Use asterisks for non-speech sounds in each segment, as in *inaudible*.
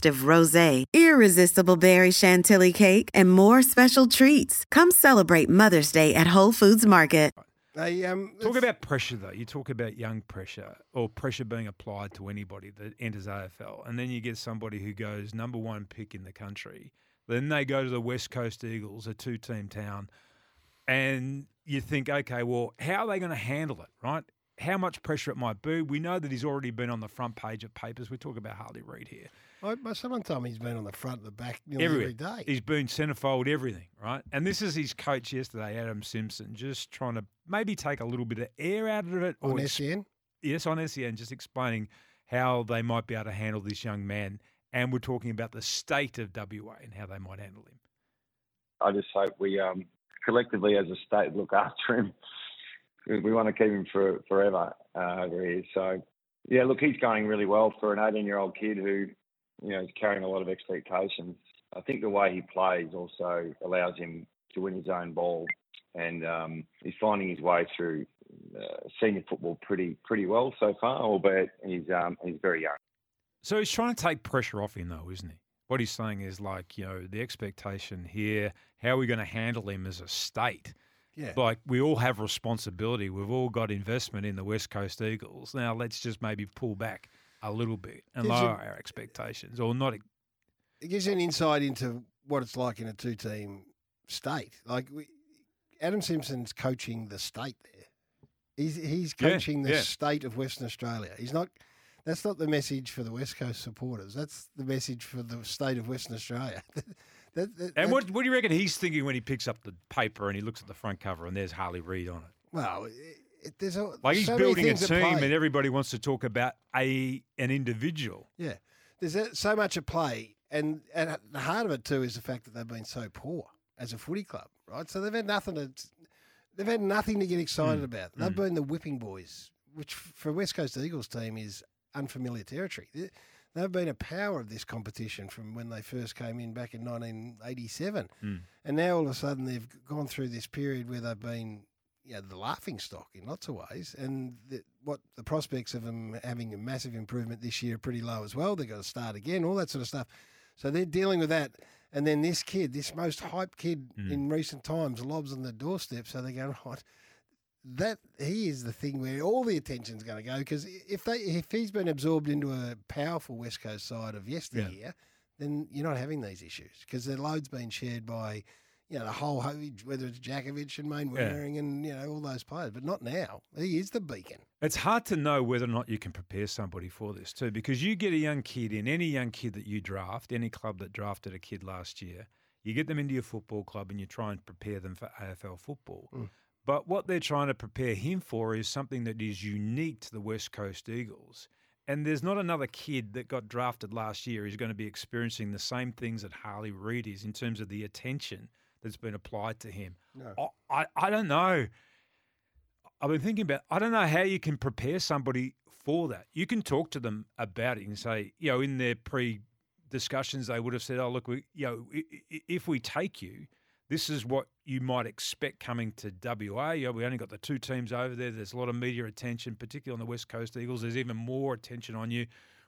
rosé, irresistible berry chantilly cake, and more special treats. Come celebrate Mother's Day at Whole Foods Market. They, um, Talk about pressure, though. You talk about young pressure or pressure being applied to anybody that enters AFL. And then you get somebody who goes number one pick in the country. Then they go to the West Coast Eagles, a two team town. And you think, okay, well, how are they going to handle it, right? How much pressure it might be. We know that he's already been on the front page of papers. We talk about Harley Reid here. I, my someone told me he's been on the front, the back, every day. He's been centerfold, everything, right? And this is his coach yesterday, Adam Simpson, just trying to maybe take a little bit of air out of it. on or ex- SEN. yes, on SEN, just explaining how they might be able to handle this young man. And we're talking about the state of WA and how they might handle him. I just hope we um, collectively as a state look after him. We we want to keep him for forever uh, over here. So, yeah, look, he's going really well for an 18 year old kid who, you know, is carrying a lot of expectations. I think the way he plays also allows him to win his own ball, and um, he's finding his way through uh, senior football pretty pretty well so far. Albeit he's um, he's very young. So he's trying to take pressure off him, though, isn't he? What he's saying is like, you know, the expectation here, how are we going to handle him as a state? Yeah. Like, we all have responsibility. We've all got investment in the West Coast Eagles. Now, let's just maybe pull back a little bit and Gives you- lower our expectations or not. it gives you an insight into what it's like in a two-team state. Like we, Adam Simpson's coaching the state there. He's he's Yeah, coaching the yeah. state of Western Australia. He's not. That's not the message for the West Coast supporters. That's the message for the state of Western Australia. *laughs* that, that, And what, what do you reckon he's thinking when he picks up the paper and he looks at the front cover and there's Harley Reid on it? Well, it, there's a, Like he's so building a team and everybody wants to talk about a an individual. Yeah, there's a- so much at play, and and at the heart of it too is the fact that they've been so poor as a footy club, right? So they've had nothing to they've had nothing to get excited Mm, about. They've been the whipping boys, which for West Coast Eagles team is unfamiliar territory. They- They've been a power of this competition from when they first came in back in 1987, Mm. and now all of a sudden they've gone through this period where they've been you know, the laughing stock in lots of ways. And the, what the prospects of them having a massive improvement this year are pretty low as well. They've got to start again, all that sort of stuff. So they're dealing with that. And then this kid, this most hyped kid Mm. in recent times, lobs on the doorstep. So they go, *laughs* right, that he is the thing where all the attention's going to go because if they if he's been absorbed into a powerful West Coast side of yesteryear, then you're not having these issues because the load's been shared by you know the whole ho- whether it's Jakovich and Main Yeah. And you know all those players, but not now. He is the beacon. It's hard to know whether or not you can prepare somebody for this too, because you get a young kid in any young kid that you draft, any club that drafted a kid last year, you get them into your football club and you try and prepare them for AFL football. Mm. But what they're trying to prepare him for is something that is unique to the West Coast Eagles. And there's not another kid that got drafted last year who's going to be experiencing the same things that Harley Reid is in terms of the attention that's been applied to him. No. I, I, I don't know. I've been thinking about. I don't know how you can prepare somebody for that. You can talk to them about it and say, you know, in their pre discussions, they would have said, "Oh, look, we, you know, if we take you, this is what you might expect coming to WA. You know, we only got the two teams over there. There's a lot of media attention, particularly on the West Coast Eagles. There's even more attention on you.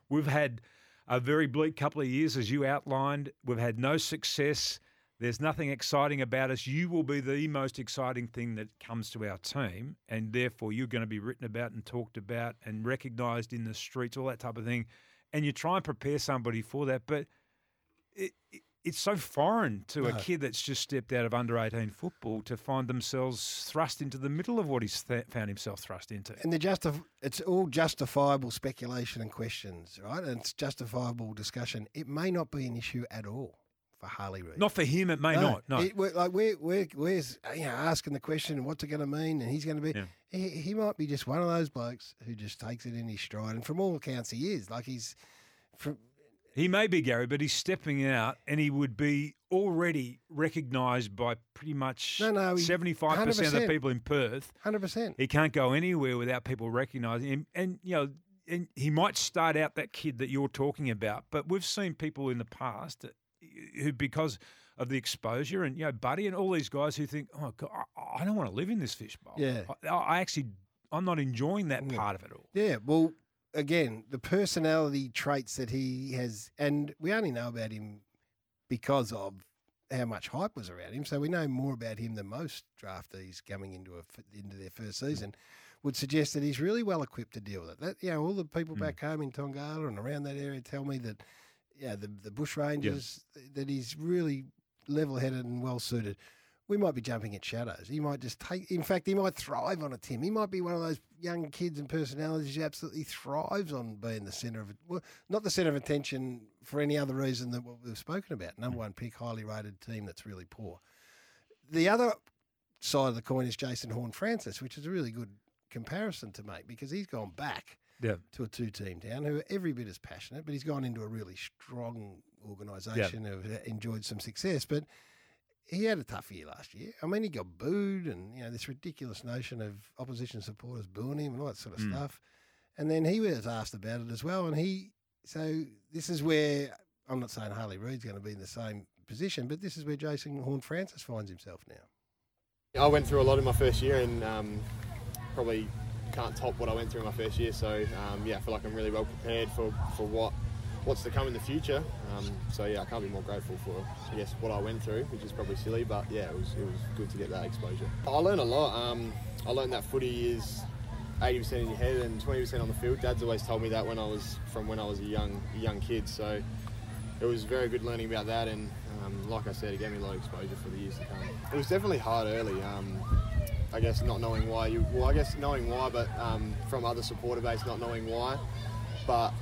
We've had a very bleak couple of years, as you outlined. We've had no success. There's nothing exciting about us. You will be the most exciting thing that comes to our team, and therefore you're going to be written about and talked about and recognised in the streets, all that type of thing. And you try and prepare somebody for that, but it, it- it's so foreign to a kid that's just stepped out of under 18 football to find themselves thrust into the middle of what he's th- found himself thrust into. And the justif- it's all justifiable speculation and questions, right? And it's justifiable discussion. It may not be an issue at all for Harley Reid. Not for him, it may not. No. It- we're, like we're, we're, we're you know, asking the question, what's it going to mean? And he's going to be, Yeah. he, he might be just one of those blokes who just takes it in his stride. And from all accounts, he is. Like he's, from, He may be Garry, but he's stepping out, and he would be already recognised by pretty much No, no, seventy-five percent of the people in Perth. 100%. He can't go anywhere without people recognising him, and you know, and he might start out that kid that you're talking about. But we've seen people in the past that- who, because of the exposure, and you know, Buddy and all these guys who think, oh, God, I, I don't want to live in this fishbowl. Yeah. I, I actually, I'm not enjoying that Yeah. part of it all. Yeah, well, again, the personality traits that he has, and we only know about him because of how much hype was around him. So we know more about him than most draftees coming into a into their first season. Would suggest that he's really well equipped to deal with it. That you know, all the people Mm. back home in Tongala and around that area tell me that, yeah, the the Bushrangers that he's really level headed and well suited we might be jumping at shadows. He might just take. In fact, he might thrive on a Tim. He might be one of those young kids and personalities who absolutely thrives on being the centre of, well, not the centre of attention for any other reason than what we've spoken about. Number one pick, highly rated team that's really poor. The other side of the coin is Jason Horne-Francis, which is a really good comparison to make because he's gone back Yeah. to a two-team town who are every bit as passionate, but he's gone into a really strong organisation who have enjoyed some success. But he had a tough year last year. I mean, he got booed, and you know this ridiculous notion of opposition supporters booing him and all that sort of Mm. stuff. And then he was asked about it as well, and he. So this is where I'm not saying Harley Reid's going to be in the same position, but this is where Jason Horne-Francis finds himself now. I went through a lot in my first year and um, probably can't top what I went through in my first year. So um, yeah, I feel like I'm really well prepared for, for what what's to come in the future. Um, so yeah, I can't be more grateful for I guess what I went through, which is probably silly, but yeah, it was it was good to get that exposure. I learned a lot. Um, I learned that footy is 80% in your head and 20% on the field. Dad's always told me that when I was from when I was a young young kid. So it was very good learning about that and um, like I said, it gave me a lot of exposure for the years to come. It was definitely hard early. Um, I guess not knowing why you well I guess knowing why but um, from other supporter base not knowing why but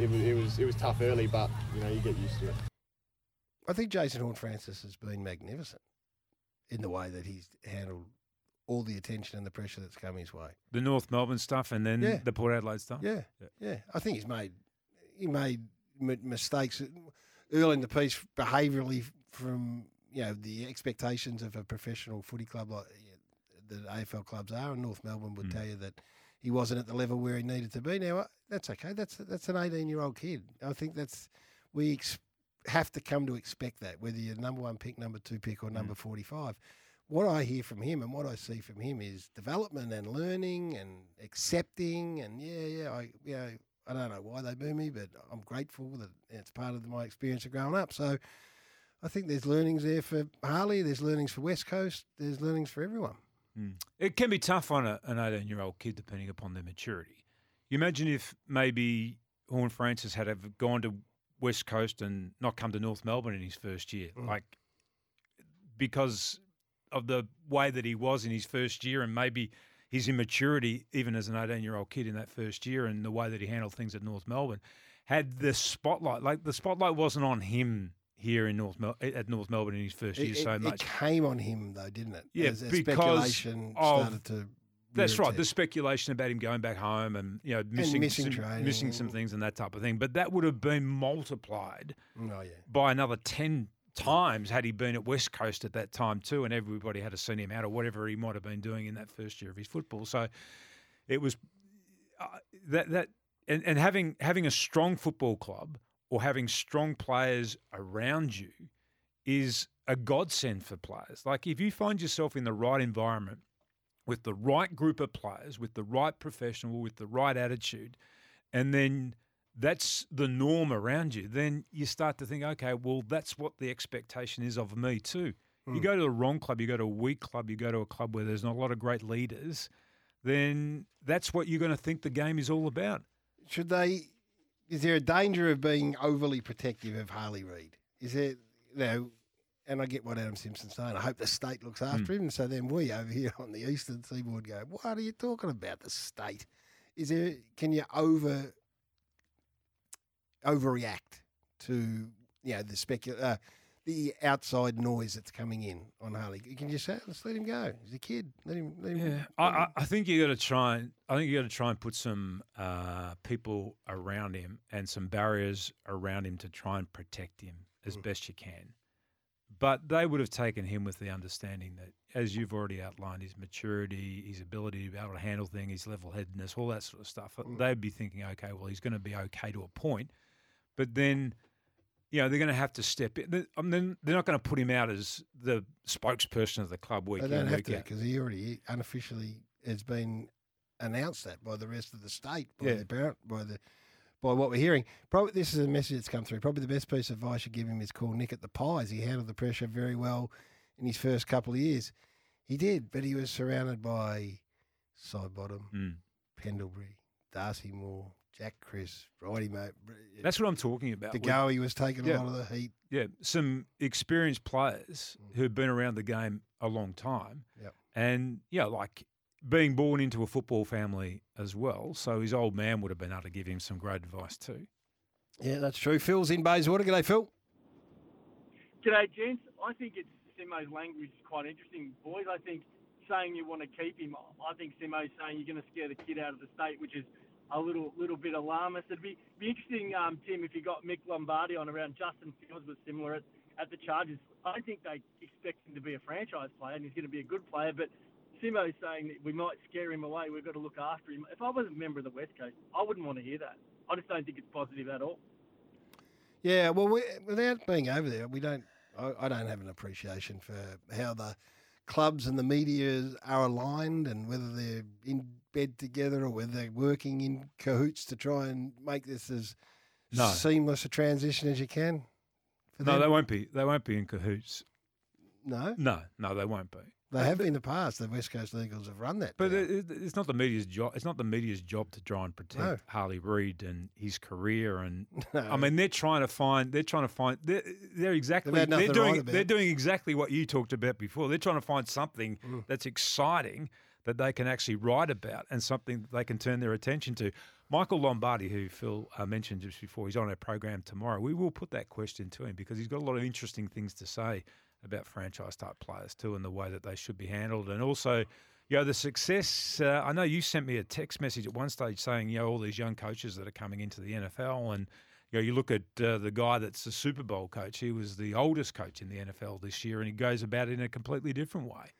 it was, it was it was tough early but you know you get used to it. I think Jason Horne-Francis has been magnificent in the way that he's handled all the attention and the pressure that's come his way. The North Melbourne stuff and then Yeah. the Port Adelaide stuff. Yeah, Yeah. yeah. I think he's made he made m- mistakes early in the piece behaviourally from you know the expectations of a professional footy club like the AFL clubs are, and North Melbourne would Mm. tell you that he wasn't at the level where he needed to be. Now uh, that's okay. That's that's an eighteen year old kid. I think that's we ex- have to come to expect that whether you're number one pick, number two pick, or number forty five. What I hear from him and what I see from him is development and learning and accepting and yeah, yeah, I you know, I don't know why they boo me, but I'm grateful that it's part of my experience of growing up. So I think there's learnings there for Harley, there's learnings for West Coast, there's learnings for everyone. Mm. It can be tough on a, an 18 year old kid depending upon their maturity. You imagine if maybe Horne-Francis had have gone to West Coast and not come to North Melbourne in his first year, Mm. like because of the way that he was in his first year and maybe his immaturity, even as an 18 year old kid in that first year, and the way that he handled things at North Melbourne, had the spotlight. Like the spotlight wasn't on him here in North Mel- at North Melbourne in his first year It, so it- much. it came on him though, didn't it? Yeah, as, as because speculation of- started to. That's right. The speculation about him going back home and you know missing missing some, missing some things and that type of thing. But that would have been multiplied Oh yeah. by another ten times had he been at West Coast at that time too, and everybody had seen him out or whatever he might have been doing in that first year of his football. So it was uh, that that and, and having having a strong football club or having strong players around you is a godsend for players. Like if you find yourself in the right environment with the right group of players, with the right professional, with the right attitude, and then that's the norm around you, then you start to think, okay, well, that's what the expectation is of me too. You Mm. go to the wrong club, you go to a weak club, you go to a club where there's not a lot of great leaders, then that's what you're going to think the game is all about. Should they? Is there a danger of being overly protective of Harley Reid? Is there, you know, and I get what Adam Simpson's saying. I hope the state looks after him. So then we over here on the eastern seaboard go, what are you talking about? The state? Is there? Can you over overreact to you know the specul uh, the outside noise that's coming in on Harley? You can just say, let's let him go. He's a kid. Let him. Let him Yeah, let I, him- I, I think you got to try and I think you got to try and put some uh, people around him and some barriers around him to try and protect him as hmm. best you can. But they would have taken him with the understanding that, as you've already outlined, his maturity, his ability to be able to handle things, his level-headedness, all that sort of stuff. Uh, hmm. They'd be thinking, okay, well, he's going to be okay to a point, but then you know, they're going to have to step in. I mean, they're not going to put him out as the spokesperson of the club week They don't have to because he already unofficially has been announced that by the rest of the state, by Yeah. the parent, by the by what we're hearing. Probably this is a message that's come through. Probably the best piece of advice you give him is call Nick at the Pies. He handled the pressure very well in his first couple of years. He did, but he was surrounded by Sidebottom, Mm. Pendlebury, Darcy Moore, Jack Crisp, Righty Mate. That's what I'm talking about. the with- go. Was taking Yeah. a lot of the heat. Yeah, some experienced players mm. who've been around the game a long time. Yep. And, yeah, like being born into a football family as well. So his old man would have been able to give him some great advice too. Yeah, that's true. Phil's in Bayswater. G'day, Phil. G'day, gents. I think it's Simo's language is quite interesting, boys. I think saying you want to keep him, I think Simo's saying you're going to scare the kid out of the state, which is a little little bit alarmist. It'd be be interesting, um, Tim, if you got Mick Lombardi on around Justin Fields was similar at, at the Chargers. I think they expect him to be a franchise player and he's going to be a good player, but Simo's saying that we might scare him away. We've got to look after him. If I was a member of the West Coast, I wouldn't want to hear that. I just don't think it's positive at all. Yeah, well, we, without being over there, we don't. I, I don't have an appreciation for how the clubs and the media are aligned, and whether they're in bed together or whether they're working in cahoots to try and make this as No. seamless a transition as you can. For No, them. they won't be. They won't be in cahoots. no, No, no, they won't be. They have in the past. The West Coast Eagles have run that. But it, it- it's not the media's job. It's not the media's job to try and protect No. Harley Reid and his career. And *laughs* No. I mean, they're trying to find. They're trying to find. They're, they're exactly. They're doing. They're doing exactly what you talked about before. They're trying to find something Mm. that's exciting that they can actually write about and something that they can turn their attention to. Michael Lombardi, who Phil uh, mentioned just before, he's on our program tomorrow. We will put that question to him because he's got a lot of interesting things to say about franchise type players too, and the way that they should be handled, and also. You know, the success. Uh, I know you sent me a text message at one stage saying, you know, all these young coaches that are coming into the NFL. And, you know, you look at uh, the guy that's the Super Bowl coach. He was the oldest coach in the NFL this year, and he goes about it in a completely different way.